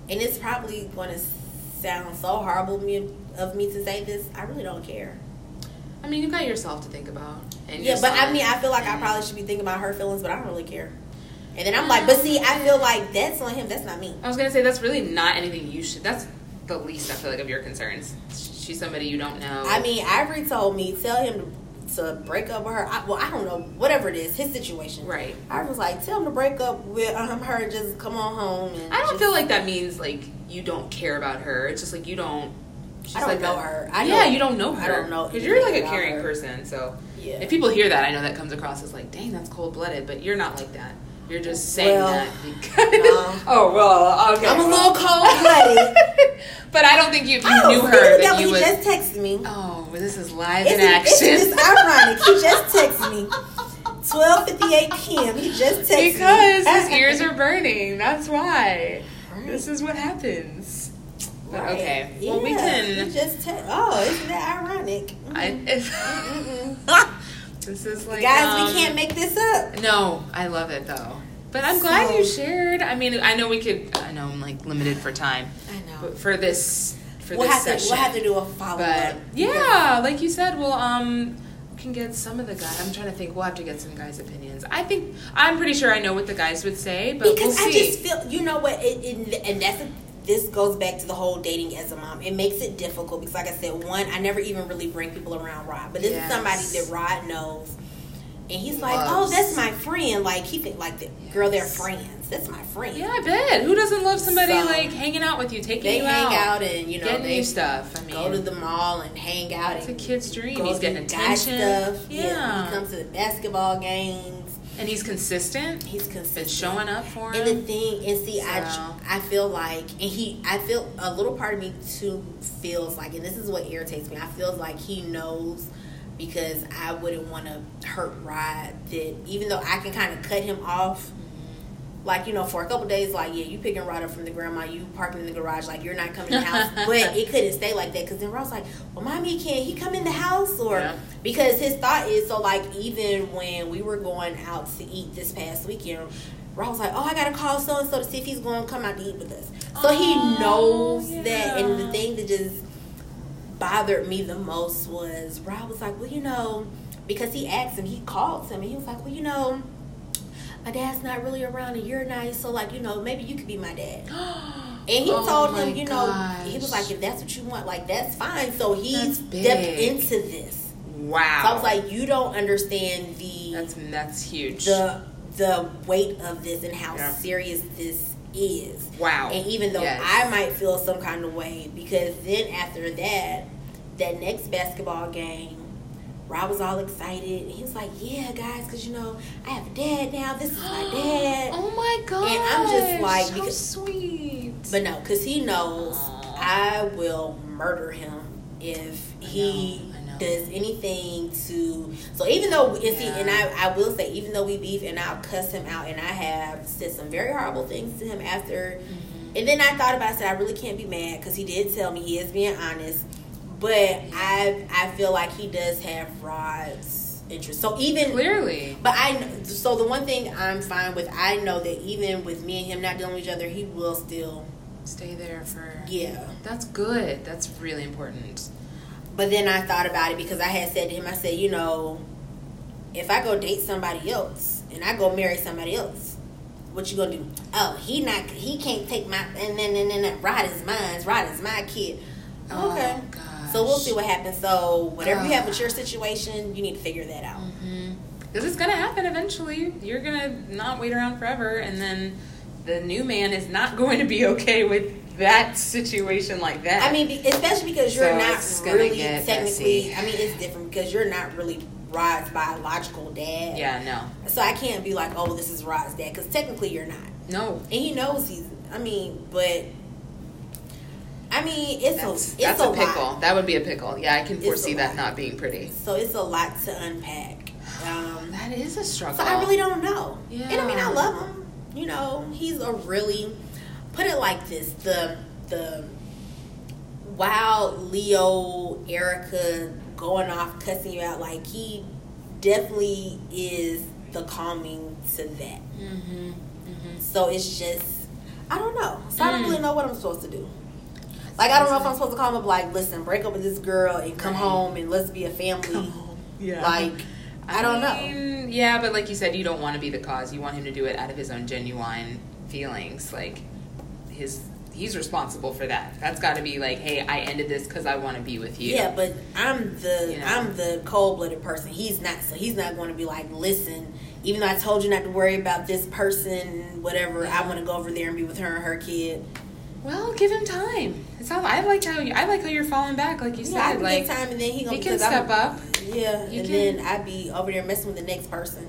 S2: it's probably going to sound so horrible of me, of me to say this. I really don't care.
S1: I mean, you got yourself to think about. And
S2: Yeah, but I mean, I feel like I probably should be thinking about her feelings, but I don't really care. And then I'm like, but see, I feel like that's on him. That's not me.
S1: I was gonna say that's really not anything you should. That's the least I feel like of your concerns. She's somebody you don't know.
S2: I mean, Ivory told me tell him to, to break up with her. I, well, I don't know, whatever it is, his situation.
S1: right.
S2: I was like, tell him to break up with um, her and just come on home. And
S1: I don't
S2: just-
S1: feel like that means like you don't care about her. It's just like you don't. She's
S2: I don't
S1: like
S2: know her. I
S1: yeah, you don't know her.
S2: I don't know
S1: because you're like a caring
S2: her.
S1: person. So
S2: Yeah.
S1: if people hear that, I know that comes across as like, dang, that's cold blooded. But you're not like that. You're just saying
S2: Well,
S1: that because. oh well, okay.
S2: I'm a little cold blooded.
S1: but I don't think you, you
S2: oh,
S1: knew her
S2: of
S1: that
S2: that,
S1: you
S2: he
S1: would.
S2: just texted me.
S1: oh, this is live
S2: It's,
S1: in action.
S2: it's ironic. He just texted me. 12:58 p.m. He just texted me
S1: Because his ears are burning. That's why. This is what happens. But
S2: Right.
S1: okay. Well, we
S2: Yeah,
S1: can.
S2: He just te- oh, isn't that ironic?
S1: I,
S2: Mhm.
S1: if, this is like
S2: Guys,
S1: um,
S2: we can't make this up.
S1: No, I love it though. But I'm glad you shared. I mean, I know we could. I know I'm like limited for time,
S2: I know.
S1: but for this for
S2: we'll
S1: this
S2: have to we'll have to do a follow up.
S1: yeah, like you said, well, um, we can get some of the guys. I'm trying to think. We'll have to get some guys' opinions. I think I'm pretty sure I know what the guys would say, but
S2: because
S1: we'll
S2: I just feel you know what, it, it, and that's a, this goes back to the whole dating as a mom. It makes it difficult because, like I said, one, I never even really bring people around Rod, but this
S1: Yes.
S2: is somebody that Rod knows, and he's like,
S1: Loves.
S2: "Oh, that's my friend." Like he think like the girl, they're friends. That's my friend.
S1: yeah, I bet. Who doesn't love somebody
S2: So,
S1: like hanging out with you, taking
S2: they
S1: you
S2: hang
S1: out,
S2: out and you know
S1: getting
S2: they
S1: you stuff? I mean,
S2: go to the mall and hang out.
S1: it's a kid's dream. He's
S2: do
S1: getting
S2: guy
S1: attention.
S2: Stuff.
S1: Yeah,
S2: Yeah, he comes to the basketball games.
S1: And he's consistent.
S2: He's
S1: Been
S2: consistent.
S1: showing up for him.
S2: And the thing, and see,
S1: So-
S2: I, I feel like, and he, I feel a little part of me too feels like, and this is what irritates me. I feel like he knows because I wouldn't want to hurt Rod. That even though I can kind of cut him off, like you know, for a couple days, like yeah, you picking Rod up from the grandma, you parking in the garage, like you're not coming in the house. but it couldn't stay like that because then Rod's like, well, mommy, can't, he come in the house or?
S1: Yeah.
S2: Because his thought is so like even when we were going out to eat this past weekend, Rod was like, oh, I gotta call so and so to see if he's going to come out to eat with us. So he
S1: Oh,
S2: knows
S1: yeah.
S2: that, and the thing that just bothered me the most was Rod was like, well, you know, because he asked him, he called him, and he was like, well, you know, my dad's not really around, and you're nice, so like, you know, maybe you could be my dad. And he
S1: Oh
S2: told him, you know, he was like, if that's what you want, like that's fine. So he
S1: That's
S2: stepped
S1: big.
S2: into this.
S1: wow.
S2: So I was like, you don't understand the
S1: that's that's huge.
S2: the the weight of this and how
S1: Yeah.
S2: serious this is.
S1: wow.
S2: And even though
S1: Yes.
S2: I might feel some kind of way, because then after that, that next basketball game, Rod was all excited. And he was like, "Yeah, guys, because you know I have a dad now. This is my dad."
S1: Oh my god.
S2: And I'm just like, because-
S1: sweet.
S2: But no, because he knows. I will murder him if
S1: I
S2: he
S1: know, know.
S2: does anything to. So even though and see, and I, I will say, even though we beef and I'll cuss him out, and I have said some very horrible things to him after.
S1: Mm-hmm.
S2: And then I thought about it, I said I really can't be mad because he did tell me he is being honest. But I I feel like he does have Rod's interest. So even
S1: Clearly.
S2: but I so the one thing I'm fine with, I know that even with me and him not dealing with each other, he will still
S1: Stay there for.
S2: yeah.
S1: That's good. That's really important.
S2: But then I thought about it because I had said to him, I said, you know, if I go date somebody else and I go marry somebody else, what you gonna do? Oh, he not he can't take my and then and then Rod is mine. Rod is my kid. Oh, okay.
S1: Oh.
S2: So we'll see what happens. So whatever you have with your ah. situation, you need to figure that out.
S1: Mm-hmm. Because it's gonna happen eventually. You're gonna not wait around forever, and then the new man is not going to be okay with that situation like that.
S2: I mean, especially because you're
S1: So
S2: not really
S1: get
S2: technically.
S1: messy.
S2: I mean, it's different because you're not really Rod's biological dad.
S1: yeah, no,
S2: So I can't be like, oh, this is Rod's dad, because technically you're not,
S1: no.
S2: and he knows he's. I mean, but. I mean, it's
S1: That's,
S2: a it's
S1: that's
S2: a,
S1: a pickle.
S2: lot.
S1: That would be a pickle. Yeah, I can foresee that not being pretty.
S2: So it's a lot to unpack. Um,
S1: That is a struggle.
S2: So I really don't know.
S1: Yeah.
S2: And I mean, I love him. You know, he's a really put it like this: the the wild Leo Erica going off cussing you out. Like he definitely is the calming to that.
S1: Mm-hmm. Mm-hmm.
S2: So it's just I don't know. So I don't
S1: Mm.
S2: really know what I'm supposed to do. Like I don't know if I'm supposed to call him up like, listen, break up with this girl and come
S1: Right.
S2: home and let's be a family.
S1: Yeah.
S2: Like I don't know.
S1: mean, Yeah, but like you said, you don't want to be the cause. You want him to do it out of his own genuine feelings. Like his, he's responsible for that. That's got to be like, hey, I ended this because I want to be with you.
S2: Yeah, but I'm the
S1: You know.
S2: I'm the cold blooded person. He's not, so he's not going to be like, listen. Even though I told you not to worry about this person, whatever, I want to go over there and be with her and her kid.
S1: Well, give him time. It's all, I like how you, I like how you're falling back, like you
S2: Yeah,
S1: said. Like
S2: time, and then he gonna
S1: he can
S2: because I'm-
S1: step up.
S2: Yeah,
S1: You
S2: and
S1: can-
S2: then I'd be over there messing with the next person.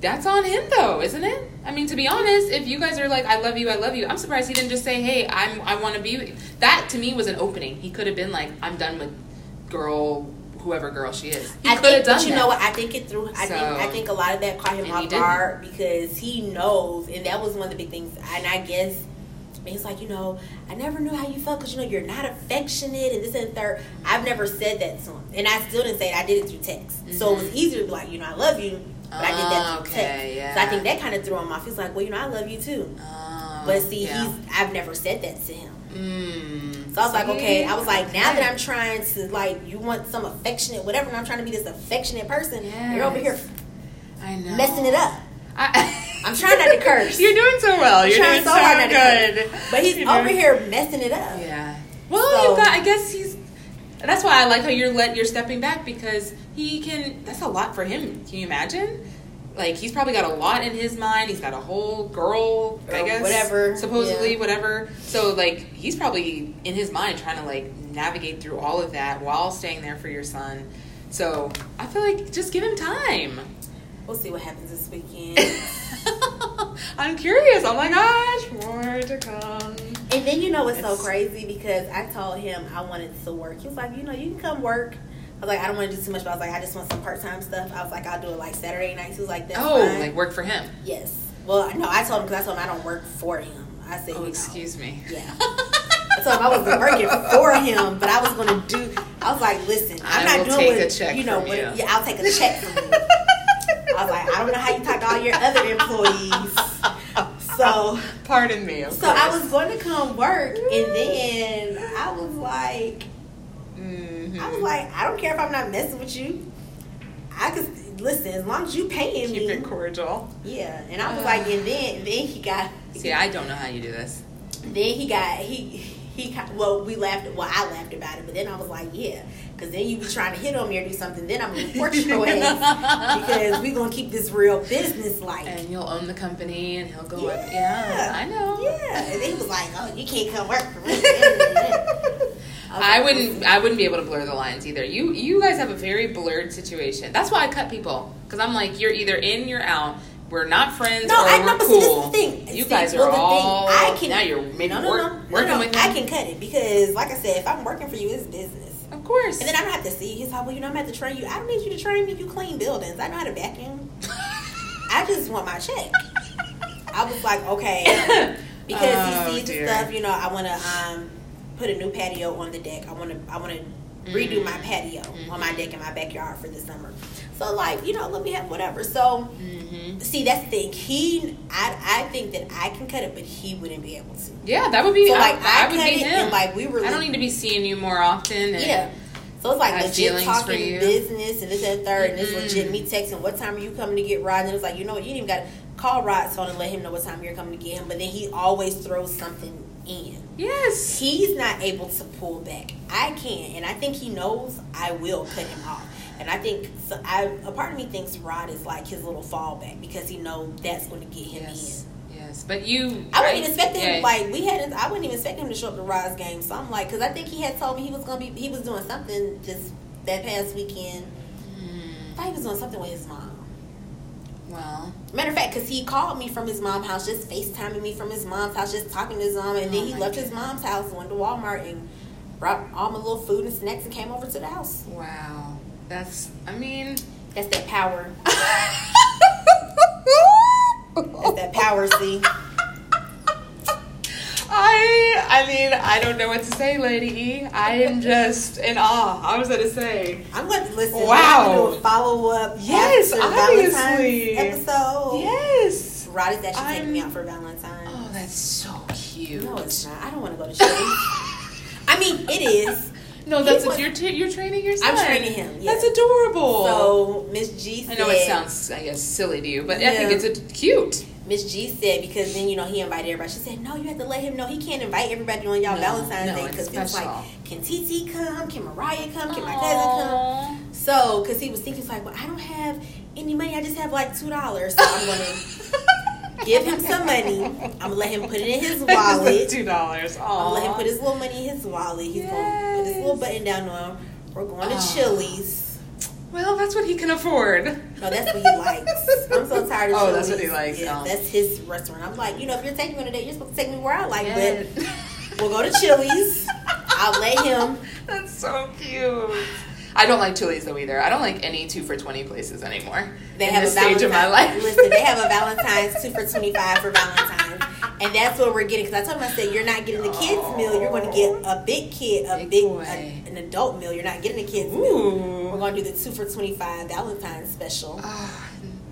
S1: That's on him though, isn't it? I mean, to be honest, if you guys are like, "I love you, I love you," I'm surprised he didn't just say, "Hey, I'm, I want to be." with you." That to me was an opening. He could have been like, "I'm done with girl, whoever girl she is." He
S2: I
S1: could have
S2: think, but you
S1: that.
S2: know what? I think it through. I think I think a lot of that caught him off guard because he knows, and that was one of the big things. And I guess he's like, you know, I never knew how you felt because you know you're not affectionate and this and third. I've never said that to him, and I still didn't say it. I did it through text, so it was
S1: Mhm.
S2: easier to be like, you know, I love you, but I did that
S1: Oh,
S2: through
S1: okay,
S2: text.
S1: yeah.
S2: So I think that kind of threw him off. He's like, well, you know, I love you too,
S1: Oh,
S2: but see,
S1: yeah.
S2: he's I've never said that to him.
S1: Mm.
S2: So I was like, okay. I was like, now that I'm trying to like, you want some affectionate, whatever, and I'm trying to be this affectionate person. You're over here
S1: I know
S2: messing it up.
S1: I,
S2: I'm trying not to curse.
S1: You're doing so well. You're
S2: trying
S1: doing
S2: so
S1: so, good.
S2: But he's
S1: You're
S2: over here messing it up.
S1: Yeah. Well,
S2: So-
S1: you got. I guess he's. That's why I like how you're let you're stepping back because he can. That's a lot for him. Can you imagine? Like he's probably got a lot in his mind. He's got a whole girl, I guess,
S2: whatever,
S1: supposedly
S2: yeah.
S1: whatever. So like he's probably in his mind trying to like navigate through all of that while staying there for your son. So I feel like just give him time.
S2: We'll see what happens this weekend.
S1: I'm curious. Oh my gosh, more to come.
S2: and then you know what's so crazy because I told him I wanted to work. He was like, you know, you can come work. I was like, I don't want to do too much, but I was like, I just want some part time stuff. I was like, I'll do it like Saturday nights. He was like, that's
S1: Oh,
S2: fine.
S1: like work for him.
S2: yes. Well, no, I told him because I told him I don't work for him. I said,
S1: Oh,
S2: you know,
S1: excuse me.
S2: Yeah. I told him I wasn't working for him, but I was going to do. I was like, listen, I'm
S1: I
S2: not doing
S1: take
S2: what
S1: a check
S2: you know. what,
S1: you.
S2: Yeah, I'll take a check from you. I was like, I don't know how you talk to all your other employees. So,
S1: Pardon me. Of
S2: so I was going to come work, and then I was like,
S1: Mhm.
S2: I was like, I don't care if I'm not messing with you. I could listen as long as you paying
S1: keep
S2: me.
S1: Keep it cordial.
S2: Yeah, and I was like, and then then he got
S1: See, I don't know how you do this.
S2: then he got he he well we laughed well I laughed about it but then I was like yeah because then you be trying to hit on me or do something then I'm gonna report your ass because we gonna keep this real business like
S1: And you'll own the company, and he'll go
S2: yeah
S1: up. Yeah, I know.
S2: yeah and he was like oh you can't come work for me
S1: I wouldn't. I wouldn't be able to blur the lines either. You, you guys have a very blurred situation. That's why I cut people because I'm like, you're either in, you're out. We're not friends,
S2: no,
S1: or
S2: I know, but see, this is the thing.
S1: You
S2: See,
S1: guys are
S2: well, the thing,
S1: all.
S2: I can,
S1: now you're maybe
S2: no, no,
S1: work,
S2: no, no,
S1: working
S2: no,
S1: with
S2: I can cut it because, like I said, if I'm working for you, it's business.
S1: Of course.
S2: And then I don't have to see. He's like, well, you know, I'm going to train you. I don't need you to train me. You clean buildings. I know how to vacuum. I just want my check. I was like, okay, because
S1: Oh,
S2: he sees the stuff. You know, I want to um, put a new patio on the deck. I want to, I want to redo mm. my patio on my mm-hmm. deck in my backyard for the summer. So, like, you know, let me have whatever. So,
S1: hmm
S2: see, that's the thing. He, I, I think that I can cut it, but he wouldn't be able to.
S1: Yeah, that would be.
S2: So, like, I,
S1: I would
S2: cut
S1: be
S2: it,
S1: him.
S2: and like we were.
S1: I don't need to be seeing you more often. And
S2: Yeah. So it's like legit talking business and this and third, and it's legit mm-hmm. me texting what time are you coming to get Rod? And it was like, you know what, you didn't even got to call Rod's phone and let him know what time you're coming to get him. But then he always throws something in.
S1: Yes.
S2: He's not able to pull back. I can, and I think he knows I will cut him off. And I think so I, a part of me thinks Rod is like his little fallback because he know that's going to get him
S1: Yes.
S2: in.
S1: Yes. But you.
S2: I wouldn't expect him
S1: Yeah.
S2: like we hadn't. I wouldn't even expect him to show up to Rod's game. So I'm like, because I think he had told me he was gonna be. He was doing something just that past weekend. I
S1: Hmm,
S2: thought he was doing something with his mom.
S1: Well.
S2: Matter of fact, because he called me from his mom's house, just FaceTiming me from his mom's house, just talking to his mom, and
S1: Oh
S2: then he oh
S1: my
S2: left his mom's house, went to Walmart, and brought all my little food and snacks, and came over to the house.
S1: Wow. That's. I mean.
S2: That's that power. That's that power. See,
S1: I I mean I don't know what to say, Lady E. I am just in awe. I was gonna say.
S2: I'm going to listen.
S1: Wow.
S2: To follow up.
S1: Yes, obviously.
S2: Valentine's episode.
S1: Yes.
S2: Rod is actually taking me out for Valentine's.
S1: Oh, that's so cute.
S2: No, it's not. I don't want to go to Chili's. I mean, it is.
S1: No, that's a, you're t- you're training your son.
S2: I'm training him, yeah.
S1: That's adorable.
S2: So Miss G
S1: I
S2: said.
S1: know it sounds, I guess, silly to you, but I think it's a, cute.
S2: Miss G said because then you know he invited everybody. She said no, you have to let him know he can't invite everybody on y'all
S1: No,
S2: Valentine's
S1: no,
S2: Day because it was like, can TT come? Can Mariah come? Can my cousin come? So because he was thinking, it's like, well, I don't have any money. I just have like two dollars. So I'm gonna give him some money. I'm gonna let him put it in his wallet.
S1: Two dollars.
S2: I'm gonna let him put his little money in his wallet. He's gonna put his little button down on. We're going to
S1: Aw.
S2: Chili's.
S1: Well, that's what he can afford.
S2: No, that's what he likes. I'm so tired of
S1: Oh,
S2: Chili's.
S1: that's what he likes,
S2: Yeah,
S1: oh.
S2: that's his restaurant. I'm like, you know, if you're taking me on a date, you're supposed to take me where I like,
S1: Yes.
S2: but we'll go to Chili's. I'll let him.
S1: That's so cute. I don't like Chili's though either. I don't like any two for twenty places anymore.
S2: They
S1: in
S2: have
S1: this
S2: a
S1: stage of my life.
S2: Listen, they have a Valentine's two for twenty five for Valentine's, and that's what we're getting. Because I told him, I said, you're not getting the kids meal. You're going to get a big kid, a
S1: Big
S2: big, a- an adult meal. You're not getting the kids meal. We're going to do the two for twenty five Valentine's special.
S1: Ah,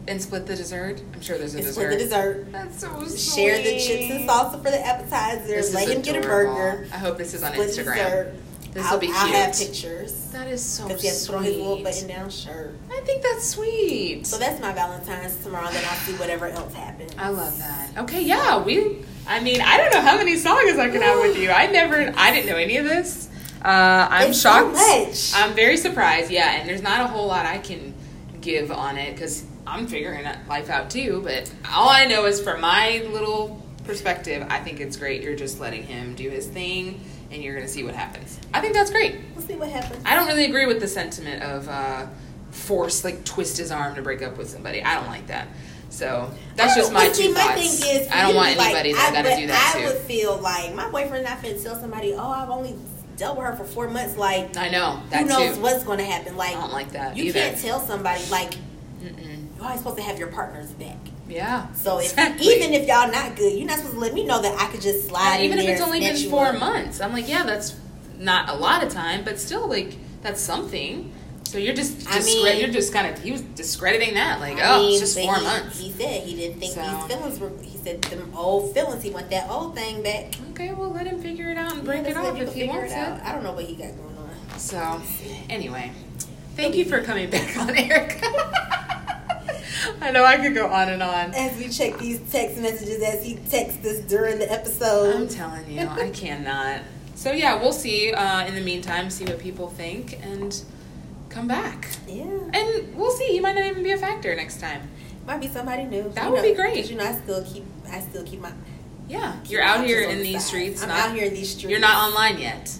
S1: and split the dessert. I'm sure there's a
S2: It's
S1: dessert.
S2: for the dessert.
S1: That's so sweet.
S2: Share the chips and salsa for the appetizers.
S1: This
S2: Let him get a burger.
S1: I hope this is on
S2: Split
S1: Instagram.
S2: dessert.
S1: This
S2: I'll,
S1: will be
S2: I'll have
S1: cute.
S2: pictures
S1: That is so
S2: because he has to put on his little
S1: sweet.
S2: button down shirt.
S1: I think that's sweet.
S2: So that's my Valentine's tomorrow. Then I'll see whatever else happens.
S1: I love that. Okay, yeah, we. I mean, I don't know how many songs I can have with you. I never, I didn't know any of this. Uh, I'm
S2: It's so
S1: shocked.
S2: much.
S1: I'm very surprised. Yeah, and there's not a whole lot I can give on it because I'm figuring life out too. But all I know is from my little perspective, I think it's great. You're just letting him do his thing, and you're gonna see what happens. I think that's great.
S2: We'll see what happens.
S1: I don't really agree with the sentiment of uh, force, like twist his arm to break up with somebody. I don't like that. So that's just my two
S2: see, my
S1: thoughts.
S2: thing is,
S1: I don't want
S2: like,
S1: anybody
S2: I-
S1: that got to do that
S2: I would feel like my boyfriend not finna tell somebody, "Oh, I've only dealt with her for four months." Like,
S1: I know that
S2: who knows
S1: too.
S2: what's going to happen? Like,
S1: I don't like that
S2: you
S1: either.
S2: can't tell somebody like
S1: Mm-mm.
S2: you're always supposed to have your partner's back.
S1: Yeah.
S2: So if, even if y'all not good, you're not supposed to let me know that I could just slide.
S1: Yeah, even if it's only been four
S2: up.
S1: months, I'm like, yeah, that's not a lot of time, but still, like that's something. So you're just,
S2: I mean-
S1: you're just kind of he was discrediting that, like,
S2: I
S1: oh,
S2: mean,
S1: it's just four
S2: he,
S1: months.
S2: He said he didn't think
S1: So-
S2: these feelings were. He said them old feelings. He want that old thing back.
S1: okay, well, let him figure it out and break it off if he wants it.
S2: out. I don't know what he got going on.
S1: So, anyway, thank you for coming back on, Erica. I know I could go on and on.
S2: As we check these text messages as he texts us during the episode.
S1: I'm telling you, I cannot. So yeah, we'll see. Uh, in the meantime, see what people think and come back.
S2: yeah.
S1: And we'll see. He might not even be a factor next time.
S2: Might be somebody new.
S1: That
S2: You
S1: would
S2: know,
S1: be great.
S2: You know, I still keep. I still keep my.
S1: Yeah,
S2: keep
S1: you're out here in
S2: the
S1: these
S2: side.
S1: streets.
S2: I'm
S1: not,
S2: out here in these streets.
S1: You're not online yet.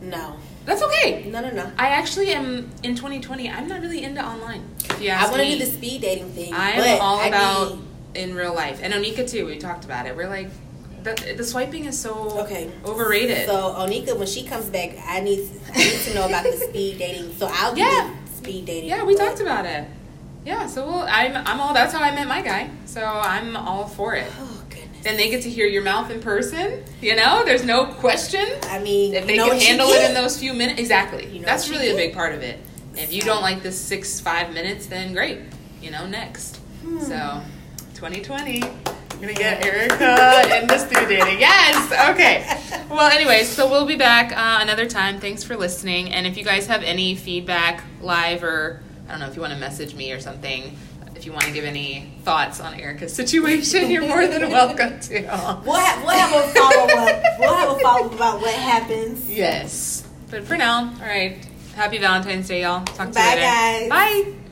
S2: No.
S1: That's okay.
S2: No, no, no.
S1: I actually am in 2020. I'm not really into online. If you
S2: I want to do the speed dating thing.
S1: I
S2: but
S1: am all
S2: I
S1: about
S2: need-
S1: in real life, and Onika too. We talked about it. We're like, the, the swiping is so
S2: Okay.
S1: overrated.
S2: So Onika, when she comes back, I need I need to know about the speed dating. So I'll
S1: Yeah.
S2: the speed dating.
S1: Yeah, we
S2: but-
S1: talked about it. Yeah, so we'll, I'm I'm all. That's how I met my guy. So I'm all for it.
S2: Oh,
S1: Then they get to hear your mouth in person. You know, there's no question
S2: I mean,
S1: if they can handle it in those few minutes. Exactly.
S2: You know
S1: That's really a big part of it. If you don't like this six five minutes, then great. You know, next.
S2: Hmm.
S1: So, 2020. I'm gonna get Erica into speed dating. Yes. Okay. Well, anyways, so we'll be back uh, another time. Thanks for listening. And if you guys have any feedback, live or I don't know if you want to message me or something, if you want to give any thoughts on Erica's situation, you're more than welcome to.
S2: We'll have, we'll have a follow up. we'll have a follow up about what happens.
S1: Yes. But for now, all right. Happy Valentine's Day, y'all. Talk to
S2: Bye,
S1: you later.
S2: guys.
S1: Bye.